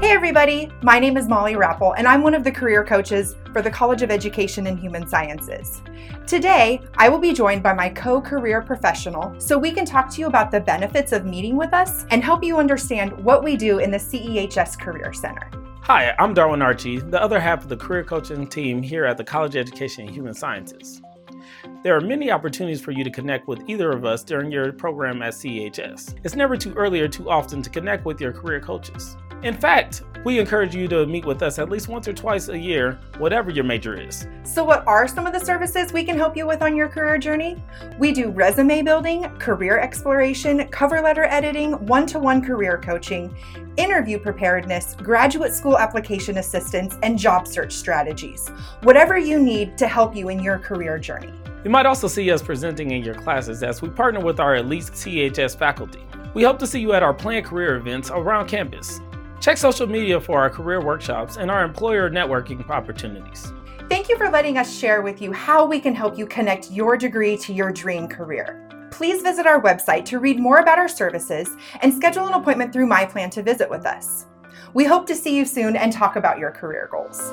Hey everybody, my name is Molly Rappel and I'm one of the career coaches for the College of Education and Human Sciences. Today, I will be joined by my co-career professional so we can talk to you about the benefits of meeting with us and help you understand what we do in the CEHS Career Center. Hi, I'm Darwin Archie, the other half of the career coaching team here at the College of Education and Human Sciences. There are many opportunities for you to connect with either of us during your program at CHS. It's never too early or too often to connect with your career coaches. In fact, we encourage you to meet with us at least once or twice a year, whatever your major is. So, what are some of the services we can help you with on your career journey? We do resume building, career exploration, cover letter editing, one to one career coaching, interview preparedness, graduate school application assistance, and job search strategies. Whatever you need to help you in your career journey. You might also see us presenting in your classes as we partner with our elite CHS faculty. We hope to see you at our planned career events around campus. Check social media for our career workshops and our employer networking opportunities. Thank you for letting us share with you how we can help you connect your degree to your dream career. Please visit our website to read more about our services and schedule an appointment through MyPlan to visit with us. We hope to see you soon and talk about your career goals.